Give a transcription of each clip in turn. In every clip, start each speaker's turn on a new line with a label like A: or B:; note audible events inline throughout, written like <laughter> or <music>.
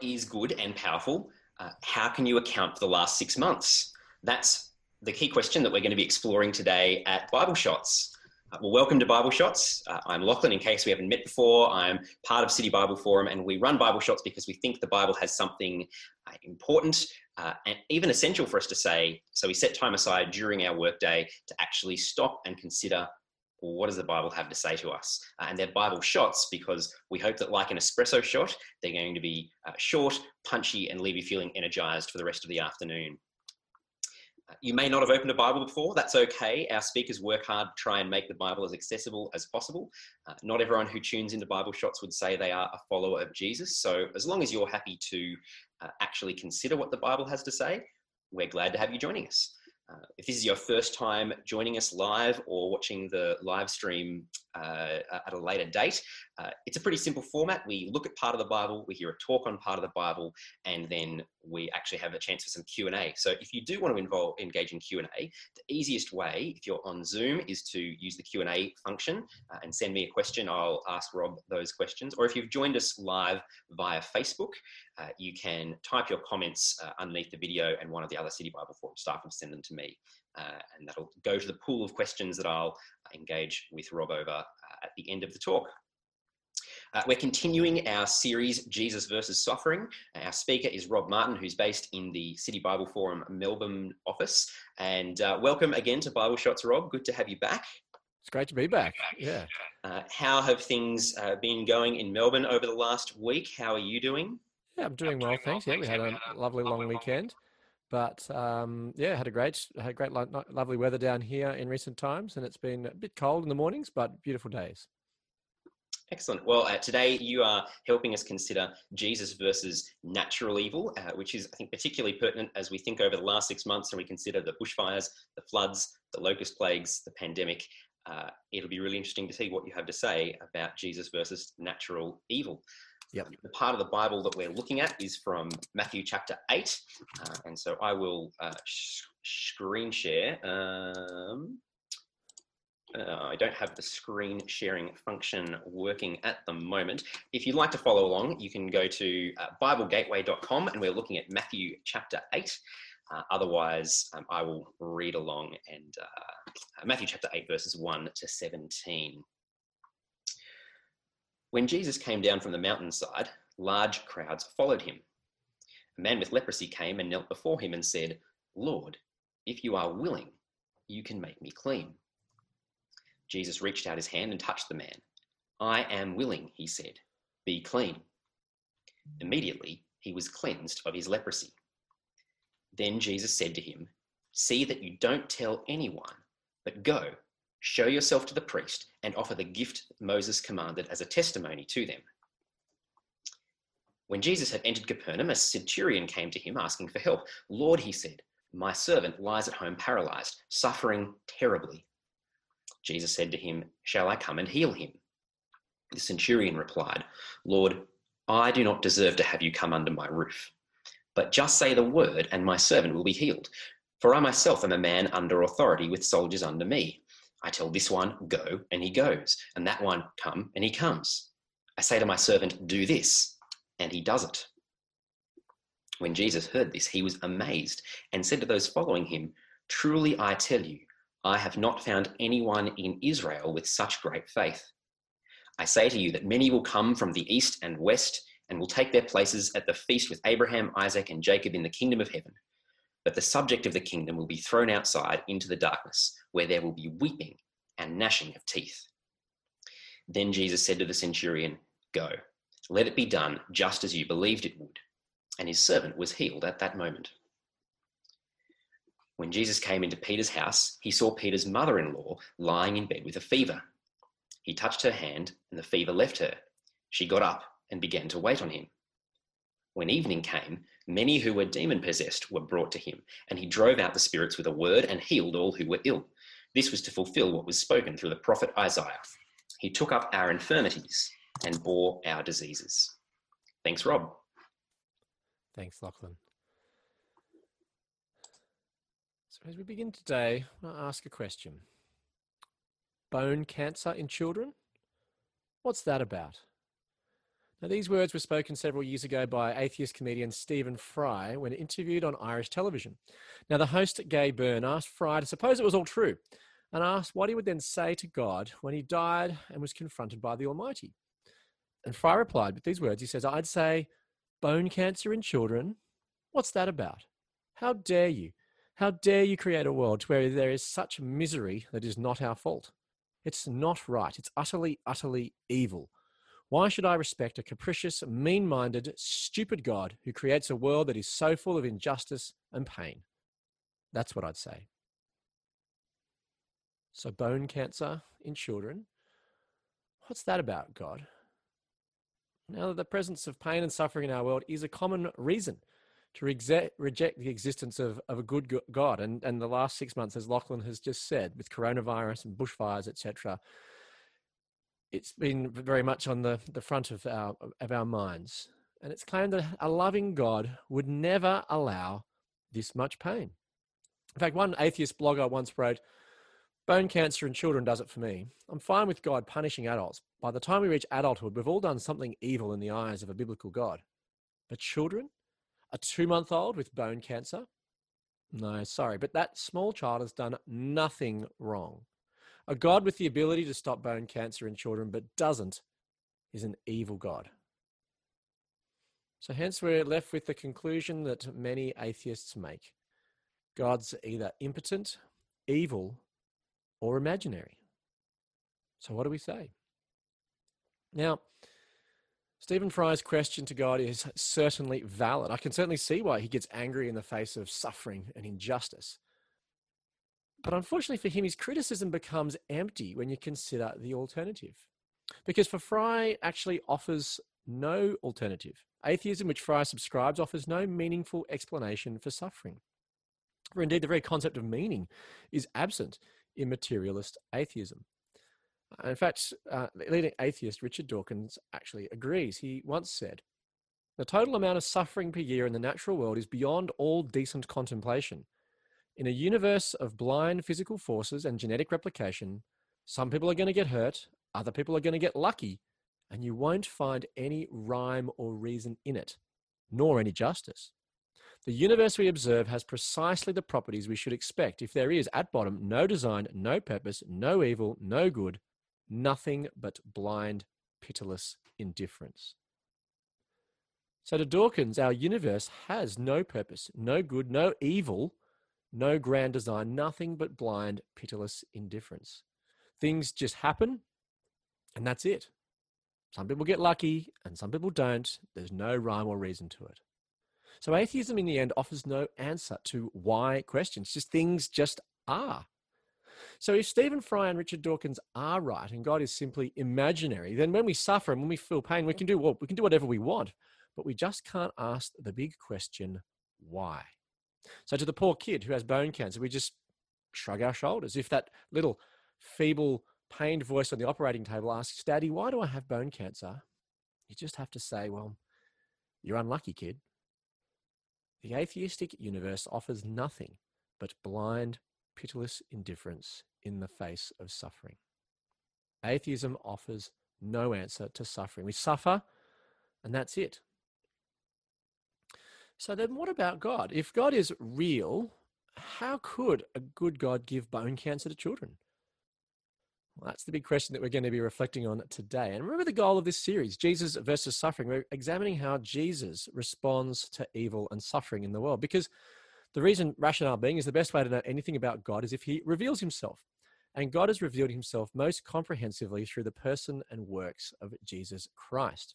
A: Is good and powerful, uh, how can you account for the last six months? That's the key question that we're going to be exploring today at Bible Shots. Uh, well, welcome to Bible Shots. Uh, I'm Lachlan, in case we haven't met before. I'm part of City Bible Forum, and we run Bible Shots because we think the Bible has something uh, important uh, and even essential for us to say. So we set time aside during our workday to actually stop and consider well, what does the Bible have to say to us? Uh, and they're Bible shots because we hope that, like an espresso shot, they're going to be uh, short, punchy, and leave you feeling energized for the rest of the afternoon. Uh, you may not have opened a Bible before, that's okay. Our speakers work hard to try and make the Bible as accessible as possible. Uh, not everyone who tunes into Bible shots would say they are a follower of Jesus. So, as long as you're happy to uh, actually consider what the Bible has to say, we're glad to have you joining us. Uh, if this is your first time joining us live or watching the live stream uh, at a later date, uh, it's a pretty simple format. We look at part of the Bible, we hear a talk on part of the Bible, and then we actually have a chance for some Q&A. So if you do want to involve, engage in Q&A, the easiest way, if you're on Zoom, is to use the Q&A function uh, and send me a question. I'll ask Rob those questions. Or if you've joined us live via Facebook, uh, you can type your comments uh, underneath the video and one of the other City Bible Forum staff will send them to me. Uh, and that'll go to the pool of questions that I'll engage with Rob over uh, at the end of the talk. Uh, we're continuing our series, Jesus versus Suffering. Our speaker is Rob Martin, who's based in the City Bible Forum Melbourne office. And uh, welcome again to Bible Shots, Rob. Good to have you back.
B: It's great to be back. Yeah.
A: Uh, how have things uh, been going in Melbourne over the last week? How are you doing?
B: Yeah, I'm doing well, thanks. Yeah, we had a lovely long weekend, but um, yeah, had a great, had great, lovely weather down here in recent times, and it's been a bit cold in the mornings, but beautiful days.
A: Excellent. Well, uh, today you are helping us consider Jesus versus natural evil, uh, which is, I think, particularly pertinent as we think over the last six months and we consider the bushfires, the floods, the locust plagues, the pandemic. Uh, it'll be really interesting to see what you have to say about Jesus versus natural evil.
B: Yep.
A: The part of the Bible that we're looking at is from Matthew chapter 8. Uh, and so I will uh, sh- screen share. Um, uh, I don't have the screen sharing function working at the moment. If you'd like to follow along, you can go to uh, BibleGateway.com and we're looking at Matthew chapter 8. Uh, otherwise, um, I will read along and uh, Matthew chapter 8, verses 1 to 17. When Jesus came down from the mountainside, large crowds followed him. A man with leprosy came and knelt before him and said, Lord, if you are willing, you can make me clean. Jesus reached out his hand and touched the man. I am willing, he said. Be clean. Immediately, he was cleansed of his leprosy. Then Jesus said to him, See that you don't tell anyone, but go, show yourself to the priest, and offer the gift Moses commanded as a testimony to them. When Jesus had entered Capernaum, a centurion came to him asking for help. Lord, he said, my servant lies at home paralyzed, suffering terribly. Jesus said to him, Shall I come and heal him? The centurion replied, Lord, I do not deserve to have you come under my roof. But just say the word, and my servant will be healed. For I myself am a man under authority with soldiers under me. I tell this one, Go, and he goes, and that one, Come, and he comes. I say to my servant, Do this, and he does it. When Jesus heard this, he was amazed and said to those following him, Truly I tell you, I have not found anyone in Israel with such great faith. I say to you that many will come from the east and west and will take their places at the feast with Abraham, Isaac, and Jacob in the kingdom of heaven. But the subject of the kingdom will be thrown outside into the darkness, where there will be weeping and gnashing of teeth. Then Jesus said to the centurion, Go, let it be done just as you believed it would. And his servant was healed at that moment. When Jesus came into Peter's house, he saw Peter's mother in law lying in bed with a fever. He touched her hand, and the fever left her. She got up and began to wait on him. When evening came, many who were demon possessed were brought to him, and he drove out the spirits with a word and healed all who were ill. This was to fulfill what was spoken through the prophet Isaiah. He took up our infirmities and bore our diseases. Thanks, Rob.
B: Thanks, Lachlan. As we begin today, I'll ask a question. Bone cancer in children? What's that about? Now, these words were spoken several years ago by atheist comedian Stephen Fry when interviewed on Irish television. Now, the host, Gay Byrne, asked Fry to suppose it was all true and asked what he would then say to God when he died and was confronted by the Almighty. And Fry replied with these words He says, I'd say, bone cancer in children? What's that about? How dare you? How dare you create a world where there is such misery that is not our fault? It's not right. It's utterly, utterly evil. Why should I respect a capricious, mean minded, stupid God who creates a world that is so full of injustice and pain? That's what I'd say. So, bone cancer in children. What's that about, God? Now that the presence of pain and suffering in our world is a common reason to reject, reject the existence of, of a good God. And, and the last six months, as Lachlan has just said, with coronavirus and bushfires, etc., it's been very much on the, the front of our, of our minds. And it's claimed that a loving God would never allow this much pain. In fact, one atheist blogger once wrote, Bone cancer in children does it for me. I'm fine with God punishing adults. By the time we reach adulthood, we've all done something evil in the eyes of a biblical God. But children? A two month old with bone cancer? No, sorry, but that small child has done nothing wrong. A God with the ability to stop bone cancer in children but doesn't is an evil God. So, hence, we're left with the conclusion that many atheists make God's either impotent, evil, or imaginary. So, what do we say? Now, Stephen Fry's question to God is certainly valid. I can certainly see why he gets angry in the face of suffering and injustice. But unfortunately for him, his criticism becomes empty when you consider the alternative. Because for Fry actually offers no alternative. Atheism, which Fry subscribes, offers no meaningful explanation for suffering. For indeed, the very concept of meaning is absent in materialist atheism. In fact, uh, leading atheist Richard Dawkins actually agrees. He once said, The total amount of suffering per year in the natural world is beyond all decent contemplation. In a universe of blind physical forces and genetic replication, some people are going to get hurt, other people are going to get lucky, and you won't find any rhyme or reason in it, nor any justice. The universe we observe has precisely the properties we should expect if there is, at bottom, no design, no purpose, no evil, no good, nothing but blind, pitiless indifference. So, to Dawkins, our universe has no purpose, no good, no evil, no grand design, nothing but blind, pitiless indifference. Things just happen, and that's it. Some people get lucky, and some people don't. There's no rhyme or reason to it. So atheism in the end offers no answer to why questions, just things just are. So if Stephen Fry and Richard Dawkins are right and God is simply imaginary, then when we suffer and when we feel pain, we can do well, we can do whatever we want, but we just can't ask the big question, why? So to the poor kid who has bone cancer, we just shrug our shoulders. If that little feeble, pained voice on the operating table asks, Daddy, why do I have bone cancer? You just have to say, Well, you're unlucky, kid. The atheistic universe offers nothing but blind, pitiless indifference in the face of suffering. Atheism offers no answer to suffering. We suffer, and that's it. So then, what about God? If God is real, how could a good God give bone cancer to children? Well, that's the big question that we're going to be reflecting on today. And remember the goal of this series, Jesus versus suffering. We're examining how Jesus responds to evil and suffering in the world. Because the reason rationale being is the best way to know anything about God is if he reveals himself. And God has revealed himself most comprehensively through the person and works of Jesus Christ.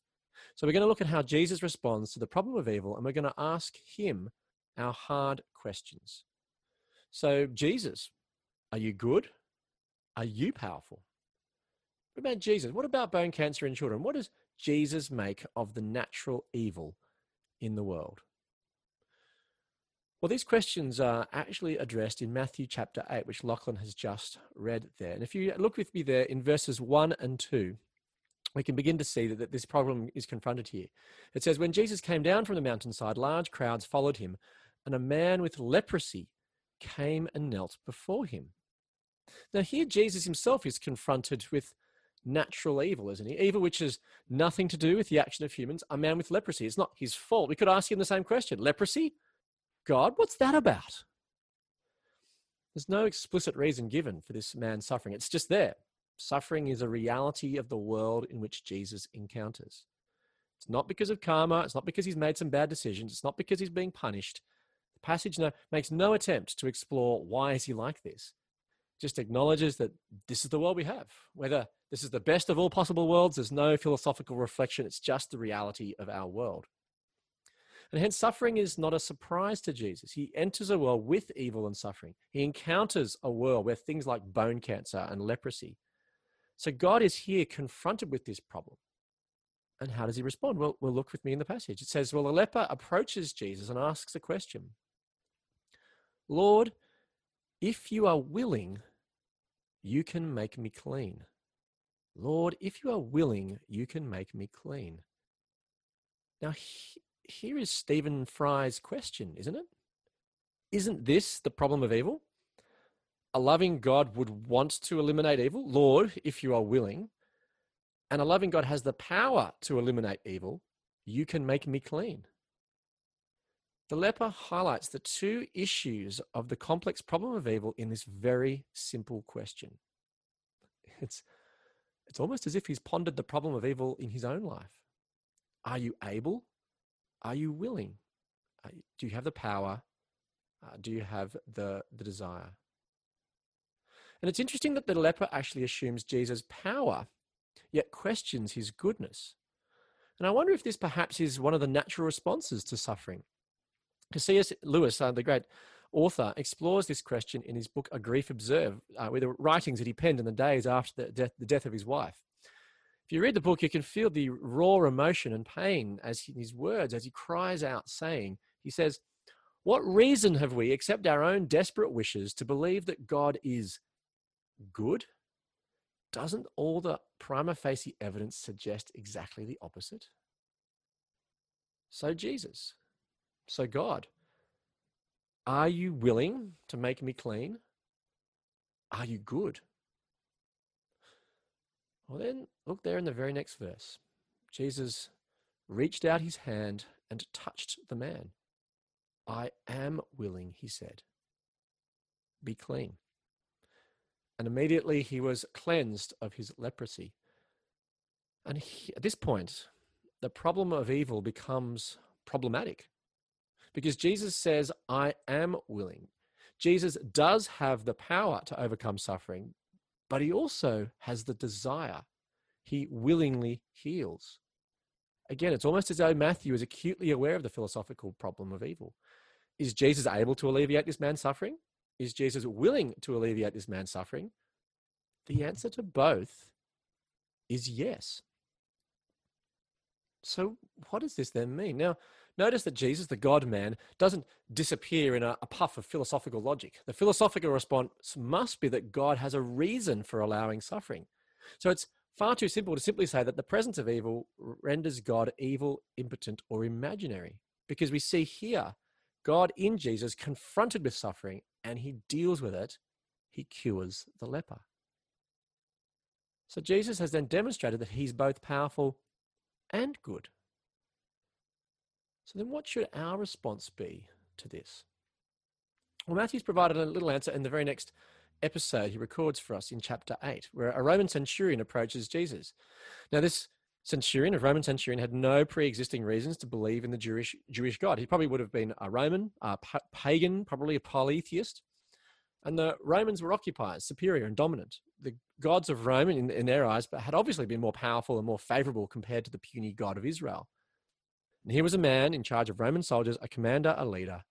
B: So we're going to look at how Jesus responds to the problem of evil, and we're going to ask him our hard questions. So, Jesus, are you good? Are you powerful? What about Jesus? What about bone cancer in children? What does Jesus make of the natural evil in the world? Well, these questions are actually addressed in Matthew chapter 8, which Lachlan has just read there. And if you look with me there in verses 1 and 2, we can begin to see that, that this problem is confronted here. It says, When Jesus came down from the mountainside, large crowds followed him, and a man with leprosy came and knelt before him. Now, here Jesus himself is confronted with natural evil, isn't he? Evil which has nothing to do with the action of humans. A man with leprosy. It's not his fault. We could ask him the same question leprosy? God, what's that about? There's no explicit reason given for this man suffering. It's just there. Suffering is a reality of the world in which Jesus encounters. It's not because of karma. It's not because he's made some bad decisions. It's not because he's being punished. The passage no, makes no attempt to explore why is he like this. Just acknowledges that this is the world we have. Whether this is the best of all possible worlds, there's no philosophical reflection. It's just the reality of our world. And hence, suffering is not a surprise to Jesus. He enters a world with evil and suffering. He encounters a world where things like bone cancer and leprosy. So God is here confronted with this problem. And how does he respond? Well, well, look with me in the passage. It says, Well, the leper approaches Jesus and asks a question Lord, if you are willing, you can make me clean. Lord, if you are willing, you can make me clean. Now, he, here is Stephen Fry's question, isn't it? Isn't this the problem of evil? A loving God would want to eliminate evil. Lord, if you are willing, and a loving God has the power to eliminate evil, you can make me clean. The leper highlights the two issues of the complex problem of evil in this very simple question. <laughs> It's, it's almost as if he's pondered the problem of evil in his own life. Are you able? Are you willing? do you have the power? Uh, do you have the, the desire? And it's interesting that the leper actually assumes Jesus' power yet questions his goodness. And I wonder if this perhaps is one of the natural responses to suffering. Because C.S. Lewis, uh, the great author, explores this question in his book A Grief Observed, uh, with the writings that he penned in the days after the death, the death of his wife. If you read the book, you can feel the raw emotion and pain as he, his words, as he cries out, saying, he says, What reason have we, except our own desperate wishes, to believe that God is good? doesn't all the prima facie evidence suggest exactly the opposite? So, Jesus, so God, are you willing to make me clean? Are you good? Well, then, look there in the very next verse. Jesus reached out his hand and touched the man. I am willing, he said. Be clean and immediately he was cleansed of his leprosy. And he, at this point, the problem of evil becomes problematic because Jesus says, I am willing. Jesus does have the power to overcome suffering, but he also has the desire. He willingly heals. Again, it's almost as though Matthew is acutely aware of the philosophical problem of evil. Is Jesus able to alleviate this man's suffering? Is Jesus willing to alleviate this man's suffering? The answer to both is yes. So, what does this then mean? Now, notice that Jesus, the God man, doesn't disappear in a, a, puff of philosophical logic. The philosophical response must be that God has a reason for allowing suffering. So, it's far too simple to simply say that the presence of evil renders God evil, impotent, or imaginary. Because we see here God in Jesus confronted with suffering and he deals with it, he cures the leper. So Jesus has then demonstrated that he's both powerful and good. So then, what should our response be to this? Well, Matthew's provided a little answer in the very next episode he records for us in chapter 8, where a Roman centurion approaches Jesus. Now, this centurion, a Roman centurion, had no pre existing reasons to believe in the Jewish, Jewish God. He probably would have been a Roman, a pagan, probably a polytheist. And the Romans were occupiers, superior and dominant. The gods of Rome, in, in their eyes, but had obviously been more powerful and more favorable compared to the puny God of Israel. And here was a man in charge of Roman soldiers, a commander, a leader,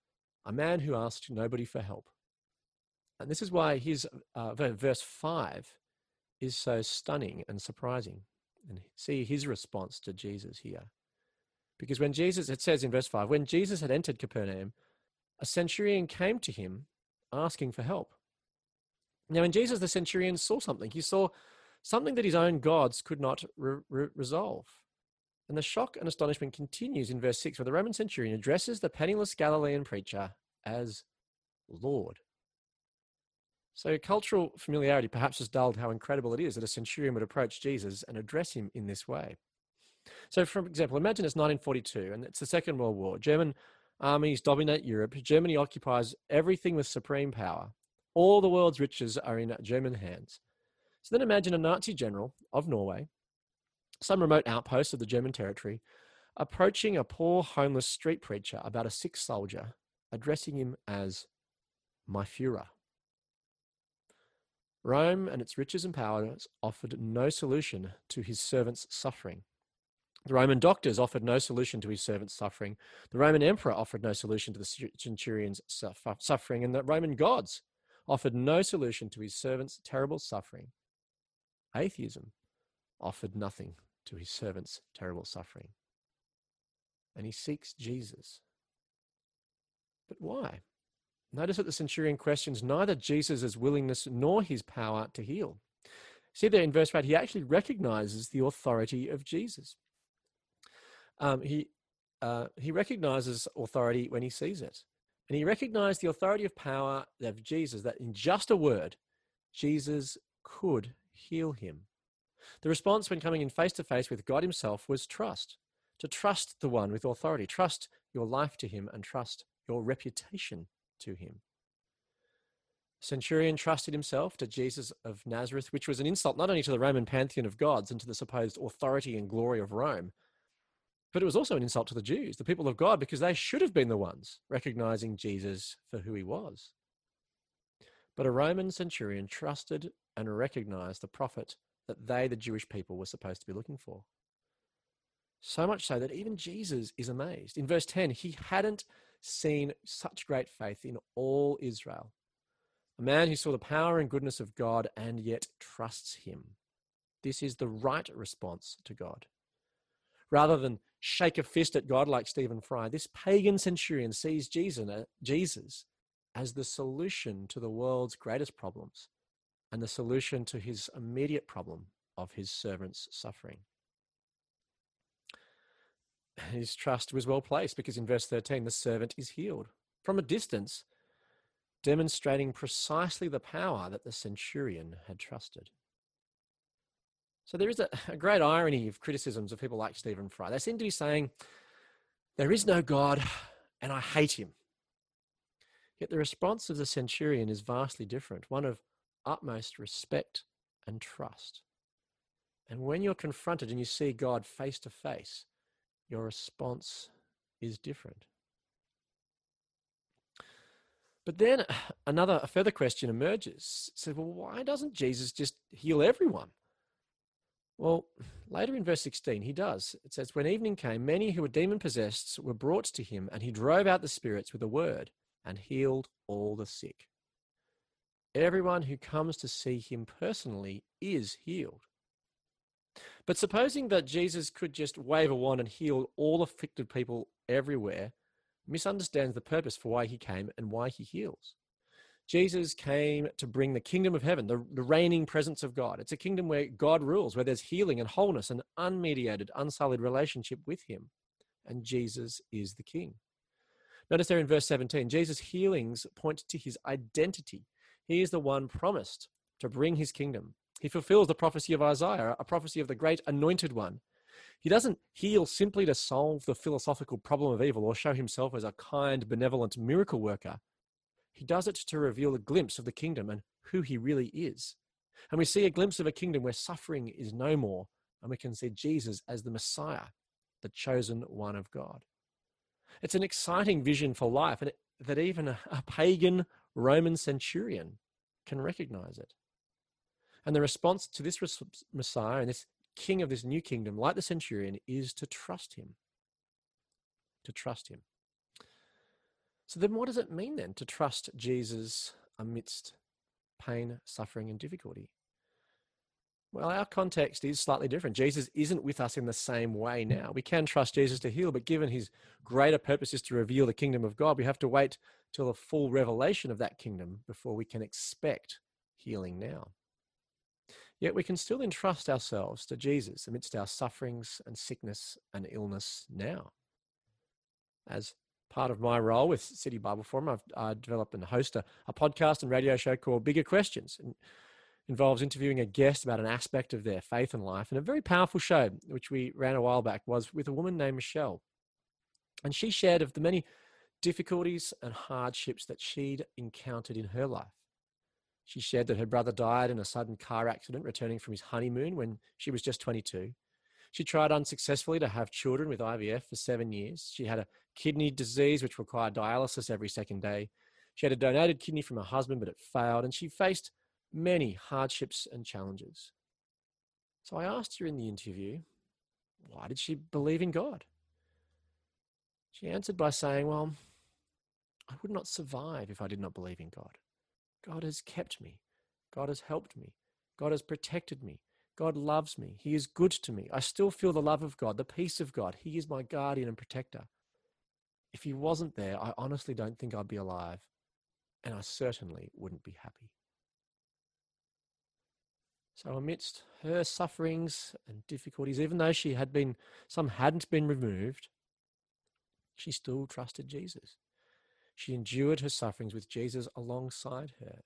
B: a man who asked nobody for help. And this is why his uh, verse 5 is so stunning and surprising. And see his response to Jesus here. Because when Jesus, it says in verse 5, when Jesus had entered Capernaum, a centurion came to him asking for help. Now, in Jesus, the centurion saw something. He saw something that his own gods could not re- re- resolve. And the shock and astonishment continues in verse 6, where the Roman centurion addresses the penniless Galilean preacher as Lord. So, cultural familiarity perhaps has dulled how incredible it is that a centurion would approach Jesus and address him in this way. So, for example, imagine it's 1942 and it's the Second World War. German armies dominate Europe. Germany occupies everything with supreme power. All the world's riches are in German hands. So then imagine a Nazi general of Norway, some remote outpost of the German territory, approaching a poor homeless street preacher about a sick soldier, addressing him as my Fuhrer. Rome and its riches and powers offered no solution to his servant's suffering. The Roman doctors offered no solution to his servant's suffering. The Roman emperor offered no solution to the centurion's suffering. And the Roman gods offered no solution to his servant's terrible suffering. Atheism offered nothing to his servant's terrible suffering. And he seeks Jesus. But why? Notice that the centurion questions neither Jesus' willingness nor his power to heal. See there in verse 8, he actually recognizes the authority of Jesus. Um, he, uh, he recognizes authority when he sees it. And he recognized the authority of power of Jesus, that in just a word, Jesus could heal him. The response when coming in face to face with God Himself was trust. To trust the one with authority, trust your life to Him, and trust your reputation to him. Centurion trusted himself to Jesus of Nazareth, which was an insult not only to the Roman pantheon of gods and to the supposed authority and glory of Rome, but it was also an insult to the Jews, the people of God, because they should have been the ones recognizing Jesus for who he was. But a Roman centurion trusted and recognized the prophet that they, the Jewish people, were supposed to be looking for. So much so that even Jesus is amazed. In verse 10, he hadn't seen such great faith in all Israel. A man who saw the power and goodness of God and yet trusts him. This is the right response to God. Rather than shake a fist at God like Stephen Fry, this pagan centurion sees Jesus uh, as the solution to the world's greatest problems and the solution to his immediate problem of his servant's suffering his trust was well placed because in verse 13, the servant is healed from a distance, demonstrating precisely the power that the centurion had trusted. So there is a, a, great irony of criticisms of people like Stephen Fry. They seem to be saying, There is no God, and I hate him. Yet the response of the centurion is vastly different one of utmost respect and trust. And when you're confronted and you see God face to face, your response is different. But then <sighs> another, a further question emerges. So, well, why doesn't Jesus just heal everyone? Well, <sighs> later in verse 16, he does. It says, When evening came, many who were demon possessed were brought to him, and he drove out the spirits with a word and healed all the sick. Everyone who comes to see him personally is healed. But supposing that Jesus could just wave a wand and heal all afflicted people everywhere, misunderstands the purpose for why he came and why he heals. Jesus came to bring the kingdom of heaven, the, the reigning presence of God. It's a kingdom where God rules, where there's healing and wholeness and unmediated, unsullied relationship with him. And Jesus is the king. Notice there in verse 17, Jesus' healings point to his identity. He is the one promised to bring his kingdom. He fulfills the prophecy of Isaiah, a prophecy of the great anointed one. He doesn't heal simply to solve the philosophical problem of evil or show himself as a kind, benevolent miracle worker. He does it to reveal a glimpse of the kingdom and who he really is. And we see a glimpse of a kingdom where suffering is no more, and we can see Jesus as the Messiah, the chosen one of God. It's an exciting vision for life, and that even a, a pagan Roman centurion can recognize it. And the response to this Messiah and this king of this new kingdom, like the centurion, is to trust him. To trust him. So then, what does it mean then to trust Jesus amidst pain, suffering, and difficulty? Well, our context is slightly different. Jesus isn't with us in the same way now. We can trust Jesus to heal, but given his greater purpose is to reveal the kingdom of God, we have to wait till the full revelation of that kingdom before we can expect healing now. Yet we can still entrust ourselves to Jesus amidst our sufferings and sickness and illness now. As part of my role with City Bible Forum, I've uh, developed and host a, a, podcast and radio show called Bigger Questions. And involves interviewing a guest about an aspect of their faith and life. And a very powerful show, which we ran a while back, was with a woman named Michelle. And she shared of the many difficulties and hardships that she'd encountered in her life. She shared that her brother died in a sudden car accident returning from his honeymoon when she was just 22. She tried unsuccessfully to have children with IVF for seven years. She had a kidney disease which required dialysis every second day. She had a donated kidney from her husband, but it failed, and she faced many hardships and challenges. So I asked her in the interview, why did she believe in God? She answered by saying, Well, I would not survive if I did not believe in God. God has kept me. God has helped me. God has protected me. God loves me. He is good to me. I still feel the love of God, the peace of God. He is my guardian and protector. If He wasn't there, I honestly don't think I'd be alive, and I certainly wouldn't be happy. So, amidst her sufferings and difficulties, even though she had been, some hadn't been removed, she still trusted Jesus. She endured her sufferings with Jesus alongside her,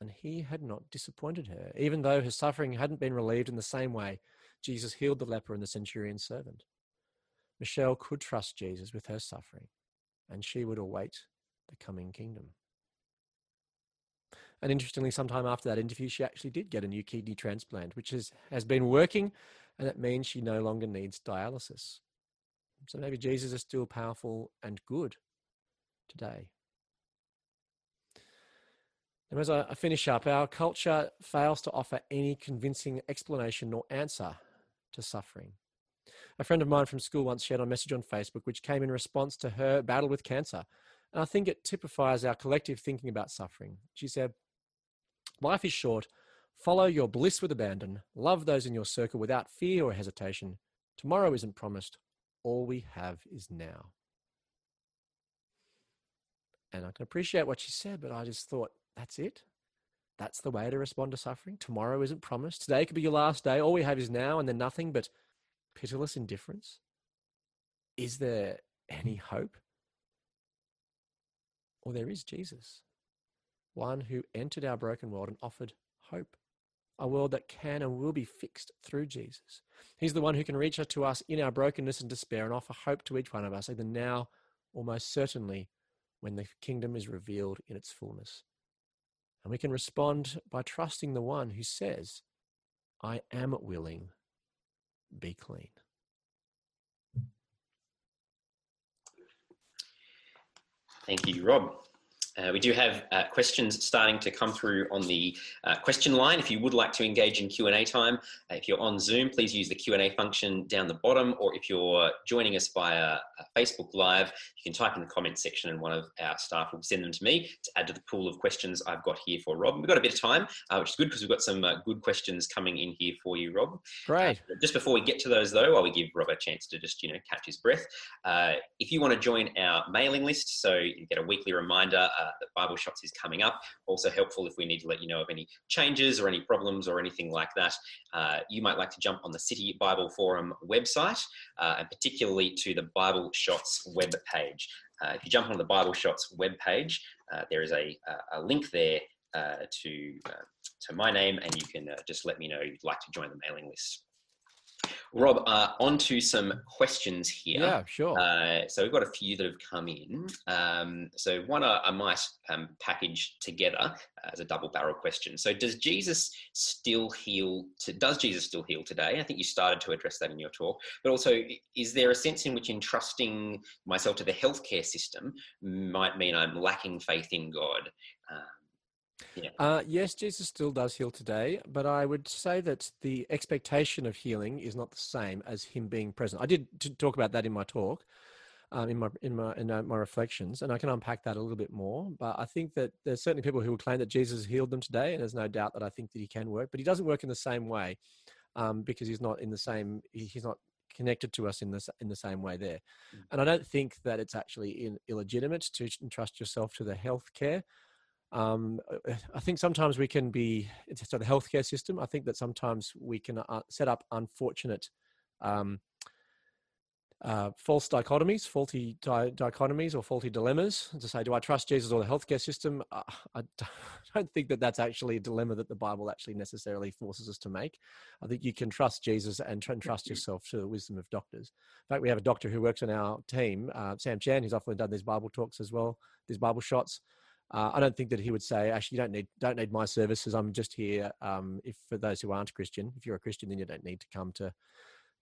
B: and he had not disappointed her. Even though her suffering hadn't been relieved in the same way, Jesus healed the leper and the centurion's servant. Michelle could trust Jesus with her suffering, and she would await the coming kingdom. And interestingly, sometime after that interview, she actually did get a new kidney transplant, which has, has been working, and it means she no longer needs dialysis. So maybe Jesus is still powerful and good today. And as I finish up, our culture fails to offer any convincing explanation nor answer to suffering. A friend of mine from school once shared a message on Facebook which came in response to her battle with cancer. And I think it typifies our collective thinking about suffering. She said, Life is short. Follow your bliss with abandon. Love those in your circle without fear or hesitation. Tomorrow isn't promised. All we have is now. And I can appreciate what she said, but I just thought, that's it. That's the way to respond to suffering. Tomorrow isn't promised. Today could be your last day. All we have is now and then nothing but pitiless indifference. Is there any hope? Or there is Jesus one who entered our broken world and offered hope, a world that can and will be fixed through Jesus. He's the one who can reach out to us in our brokenness and despair and offer hope to each one of us, either now or most certainly when the kingdom is revealed in its fullness. And we can respond by trusting the one who says, I am willing, be clean.
A: Thank you, Rob. Uh, we do have uh, questions starting to come through on the uh, question line. If you would like to engage in Q&A time, uh, if you're on Zoom, please use the Q&A function down the bottom, or if you're joining us via uh, Facebook Live, you can type in the comments section and one of our staff will send them to me to add to the pool of questions I've got here for Rob. We've got a bit of time, uh, which is good because we've got some good questions coming in here for you, Rob.
B: Great.
A: just before we get to those though, while we give Rob a chance to just, you know, catch his breath, if you want to join our mailing list, so you get a weekly reminder uh, that Bible Shots is coming up. Also helpful if we need to let you know of any changes or any problems or anything like that. Uh, you might like to jump on the City Bible Forum website uh, and particularly to the Bible Shots web page. Uh, if you jump on the Bible Shots web page, uh, there is a, a link there to to my name, and you can just let me know you'd like to join the mailing list. Rob, uh, on to some questions here.
B: Yeah, sure.
A: Uh, so we've got a few that have come in. Um, so one I, I might um, package together as a double barrel question. So does Jesus still heal? To, does Jesus still heal today? I think you started to address that in your talk. But also, is there a sense in which entrusting myself to the healthcare system might mean I'm lacking faith in God? Um,
B: yeah. Uh, yes, Jesus still does heal today, but I would say that the expectation of healing is not the same as him being present. I did talk about that in my talk, um, in my in my in uh, my reflections, and I can unpack that a little bit more. But I think that there's certainly people who will claim that Jesus healed them today, and there's no doubt that I think that he can work, but he doesn't work in the same way um, because he's not in the same. He's not connected to us in the in the same way there, mm. and I don't think that it's actually in, illegitimate to entrust yourself to the healthcare um, uh, I think sometimes we can be, so the healthcare system, I think that sometimes we can uh, set up unfortunate um, uh, false dichotomies, faulty di- dichotomies, or faulty dilemmas to say, do I trust Jesus or the healthcare system? Uh, I <laughs> don't think that that's actually a dilemma that the Bible actually necessarily forces us to make. I think you can trust Jesus and tr- trust mm-hmm. yourself to the wisdom of doctors. In fact, we have a doctor who works on our team, uh, Sam Chan, who's often done these Bible talks as well, these Bible shots. Uh, I don't think that he would say, actually, you don't need don't need my services. I'm just here. Um, if for those who aren't Christian, if you're a Christian, then you don't need to come to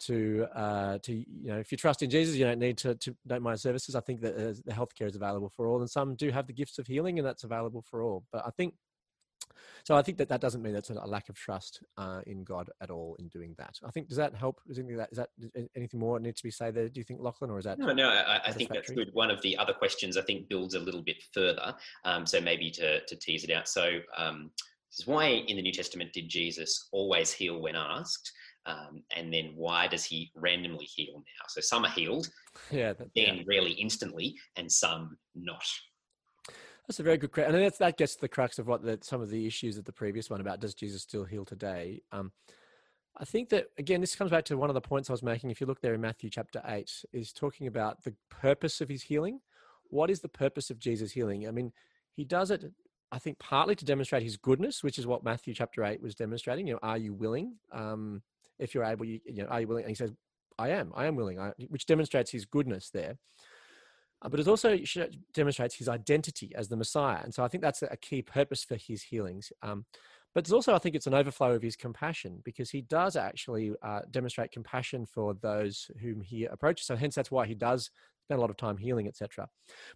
B: to uh, to you know if you trust in Jesus, you don't need to, to don't mind services. I think that uh, the healthcare is available for all, and some do have the gifts of healing, and that's available for all. But I think so. I think that that doesn't mean that's a lack of trust uh, in God at all in doing that. I think does that help? Is anything that is that anything more needs to be said there? Do you think Lachlan, or is that
A: no? No, I, I think that's good. One of the other questions I think builds a little bit further. Um, so maybe to to tease it out. So. Um, this is why in the New Testament did Jesus always heal when asked? Um, and then why does he randomly heal now? So some are healed, <laughs>
B: yeah,
A: that, then yeah. really instantly, and some not.
B: That's a very good question, and that's, that gets to the crux of what the, some of the issues of the previous one about does Jesus still heal today? Um, I think that again, this comes back to one of the points I was making. If you look there in Matthew chapter eight, is talking about the purpose of his healing. What is the purpose of Jesus' healing? I mean, he does it I think partly to demonstrate his goodness, which is what Matthew chapter eight was demonstrating. You know, are you willing? Um, if you're able, you, you know, are you willing? And he says, I am, I am willing, I, which demonstrates his goodness there. Uh, but it also demonstrates his identity as the Messiah. And so I think that's a key purpose for his healings. Um, but it's also, I think it's an overflow of his compassion because he does actually uh, demonstrate compassion for those whom he approaches. So hence that's why he does spend a lot of time healing, etc.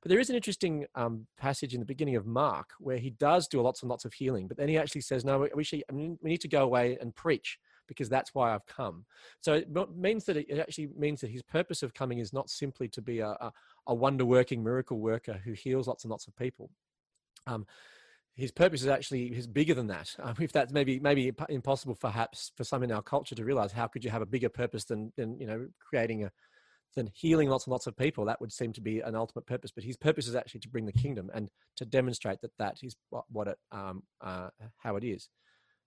B: But there is an interesting um, passage in the beginning of Mark where he does do lots and lots of healing, but then he actually says, no, we, should, we need to go away and preach because that's why I've come. So it means that it actually means that his purpose of coming is not simply to be a, a, a wonder working miracle worker who heals lots and lots of people. Um, his purpose is actually is bigger than that. <laughs> Um, if that's maybe maybe impossible, perhaps for some in our culture to realize, how could you have a bigger purpose than than you know creating a than healing lots and lots of people? That would seem to be an ultimate purpose. But his purpose is actually to bring the kingdom and to demonstrate that that is what, what it um, uh, how it is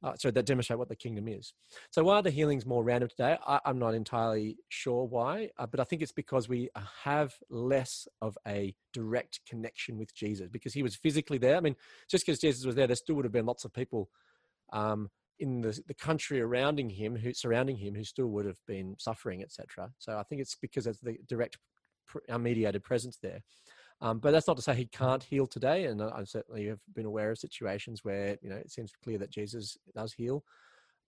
B: uh, so that demonstrate what the kingdom is. So why are the healings more random today? I, am not entirely sure why, uh, but I think it's because we have less of a direct connection with Jesus because he was physically there. I mean, just because Jesus was there, there still would have been lots of people um, in the, the country surrounding him who surrounding him who still would have been suffering, etc. So I think it's because of the direct mediated presence there. Um, but that's not to say he can't heal today. And I certainly have been aware of situations where, you know, it seems clear that Jesus does heal.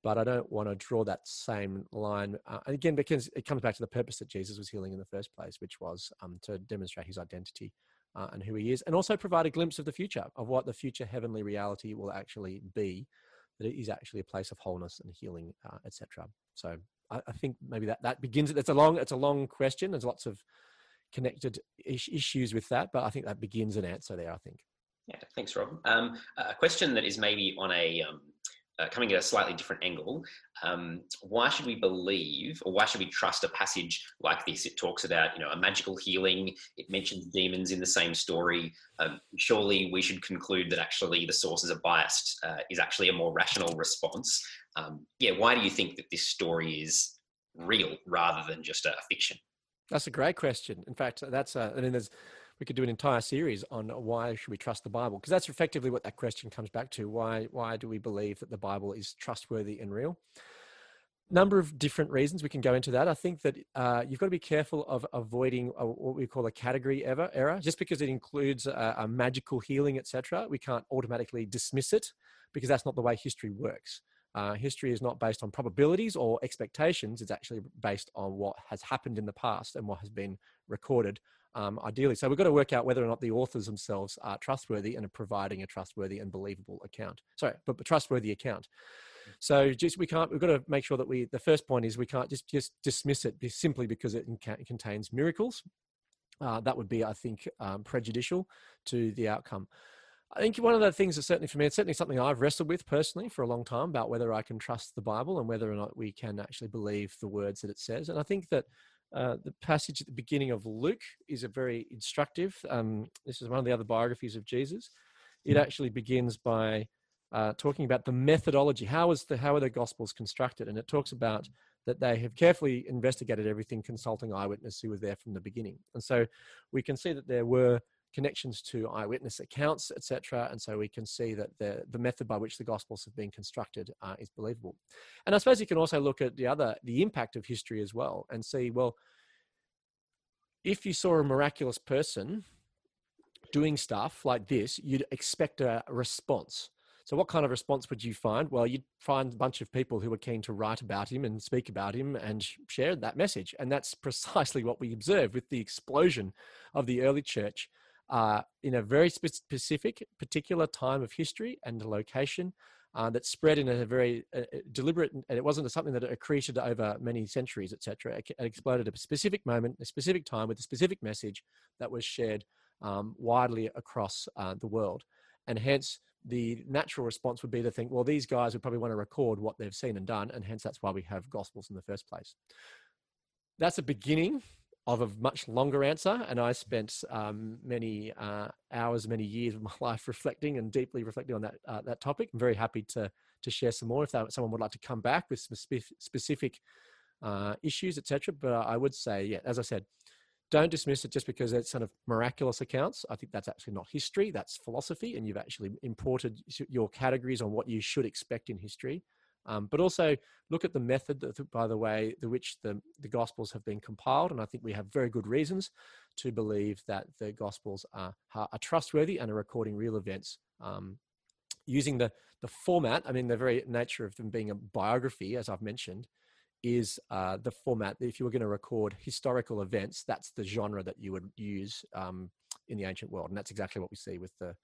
B: But I don't want to draw that same line. Uh, and again, because it comes back to the purpose that Jesus was healing in the first place, which was um, to demonstrate his identity uh, and who he is, and also provide a glimpse of the future, of what the future heavenly reality will actually be, that it is actually a place of wholeness and healing, uh, etc. So I, I, think maybe that, that begins, it's a long, it's a long question. There's lots of connected is- issues with that, but I think that begins an answer there. I think.
A: Yeah, thanks, Rob. Um, a question that is maybe on a um, uh, coming at a slightly different angle. Um, why should we believe, or why should we trust a passage like this? It talks about, you know, a magical healing. It mentions demons in the same story. Um, surely we should conclude that actually the sources are biased. Uh, is actually a more rational response. Um, yeah, why do you think that this story is real rather than just a fiction?
B: That's a great question. In fact, that's a, I mean, there's, we could do an entire series on why should we trust the Bible because that's effectively what that question comes back to. Why why do we believe that the Bible is trustworthy and real? Number of different reasons we can go into that. I think that uh, you've got to be careful of avoiding a, what we call a category error. Error just because it includes a, a magical healing, etc. We can't automatically dismiss it because that's not the way history works. Uh, history is not based on probabilities or expectations. It's actually based on what has happened in the past and what has been recorded, um, ideally. So we've got to work out whether or not the authors themselves are trustworthy and are providing a trustworthy and believable account. Sorry, but a trustworthy account. So just we can't. We've got to make sure that we. The first point is we can't just just dismiss it simply because it contains miracles. Uh, that would be, I think, um, prejudicial to the outcome. I think one of the things that certainly for me, it's certainly something I've wrestled with personally for a long time about whether I can trust the Bible and whether or not we can actually believe the words that it says. And I think that uh, the passage at the beginning of Luke is a very instructive. Um, this is one of the other biographies of Jesus. It mm. actually begins by uh, talking about the methodology. How is the how are the Gospels constructed? And it talks about that they have carefully investigated everything, consulting eyewitness who were there from the beginning. And so we can see that there were connections to eyewitness accounts, etc. And so we can see that the, the method by which the Gospels have been constructed uh, is believable. And I suppose you can also look at the other, the impact of history as well, and see, well, if you saw a miraculous person doing stuff like this, you'd expect a response. So, what kind of response would you find? Well, you'd find a bunch of people who were keen to write about him and speak about him and share that message. And that's <laughs> precisely what we observe with the explosion of the early church uh, in a very specific, particular time of history and location uh, that spread in a very uh, uh, deliberate, and it wasn't something that accreted over many centuries, etc. It, it, exploded at a specific moment, a specific time, with a specific message that was shared um, widely across uh, the world, and hence the natural response would be to think, well, these guys would probably want to record what they've seen and done, and hence that's why we have gospels in the first place. That's a beginning of a much longer answer. And I spent um, many uh, hours, many years of my <laughs> life reflecting and deeply reflecting on that uh, that topic. I'm very happy to to share some more if that, someone would like to come back with some spe- specific uh, issues, etc. But I would say, yeah, as I said, don't dismiss it just because it's kind of miraculous accounts. I think that's actually not history; that's philosophy, and you've actually imported your categories on what you should expect in history. Um, but also look at the method, that, by the way, the which the, the Gospels have been compiled. And I think we have very good reasons to believe that the Gospels are, are trustworthy and are recording real events. Um, using the, the format, I mean, the very nature of them being a biography, as I've mentioned, is uh, the format. If you were going to record historical events, that's the genre that you would use um, in the ancient world, and that's exactly what we see with the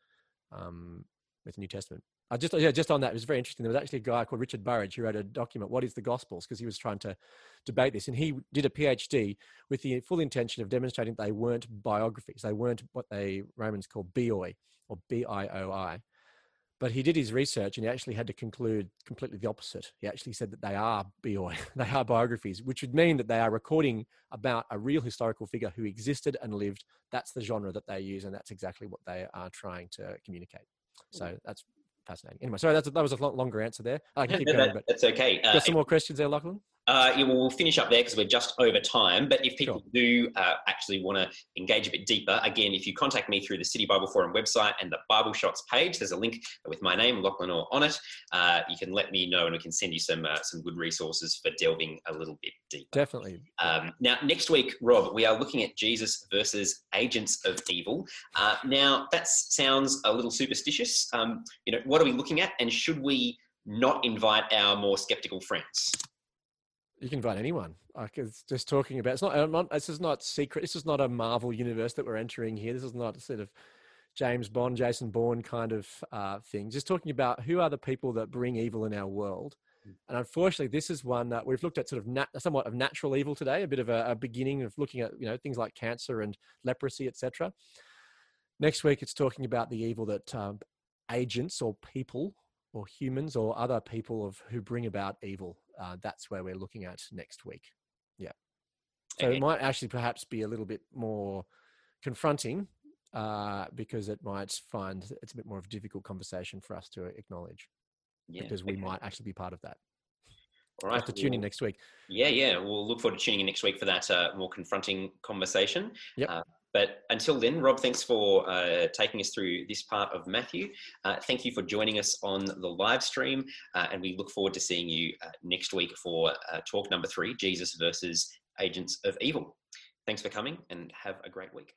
B: um, with the New Testament. I just yeah, just on that, it was very interesting. There was actually a guy called Richard Burridge who wrote a document, "What is the Gospels?" because he was trying to debate this, and he did a PhD with the full intention of demonstrating they weren't biographies, they weren't what they Romans call bioi or B-I-O-I. But he did his research, and he actually had to conclude completely the opposite. He actually said that they are bioi, <laughs> they are biographies, which would mean that they are recording about a real historical figure who existed and lived. That's the genre that they use, and that's exactly what they are trying to communicate. So mm. that's fascinating. Anyway, sorry, that's, that was a longer answer there. I can keep <laughs> going, but
A: that's okay.
B: Uh, got some more questions there, Lachlan?
A: Uh, yeah, well, we'll finish up there because we're just over time. But if people sure. do uh, actually want to engage a bit deeper, again, if you contact me through the City Bible Forum website and the Bible Shots page, there's a link with my name, Lachlan Orr, on it. Uh, you can let me know, and we can send you some uh, some good resources for delving a little bit deeper.
B: Definitely.
A: Um, now, next week, Rob, we are looking at Jesus versus agents of evil. Uh, now, that sounds a little superstitious. Um, you know, what are we looking at, and should we not invite our more skeptical friends?
B: You can invite anyone. Like it's just talking about. It's not, not. This is not secret. This is not a Marvel universe that we're entering here. This is not a sort of James Bond, Jason Bourne kind of uh, thing. Just talking about who are the people that bring evil in our world. Hmm. And unfortunately, this is one that we've looked at sort of nat- somewhat of natural evil today, a bit of a, a, beginning of looking at you know things like cancer and leprosy, etc. Next week, it's talking about the evil that um, agents or people or humans or other people of who bring about evil uh, that's where we're looking at next week. Yeah. So okay. it might actually perhaps be a little bit more confronting uh, because it might find it's a bit more of a difficult conversation for us to acknowledge yeah. because we okay. might actually be part of that. All right. Have to tune in next week.
A: Yeah, yeah. We'll look forward to tuning in next week for that uh, more confronting conversation.
B: Yep. Uh,
A: but until then, Rob, thanks for uh, taking us through this part of Matthew. Uh, thank you for joining us on the live stream. Uh, and we look forward to seeing you uh, next week for uh, talk number three Jesus versus Agents of Evil. Thanks for coming and have a great week.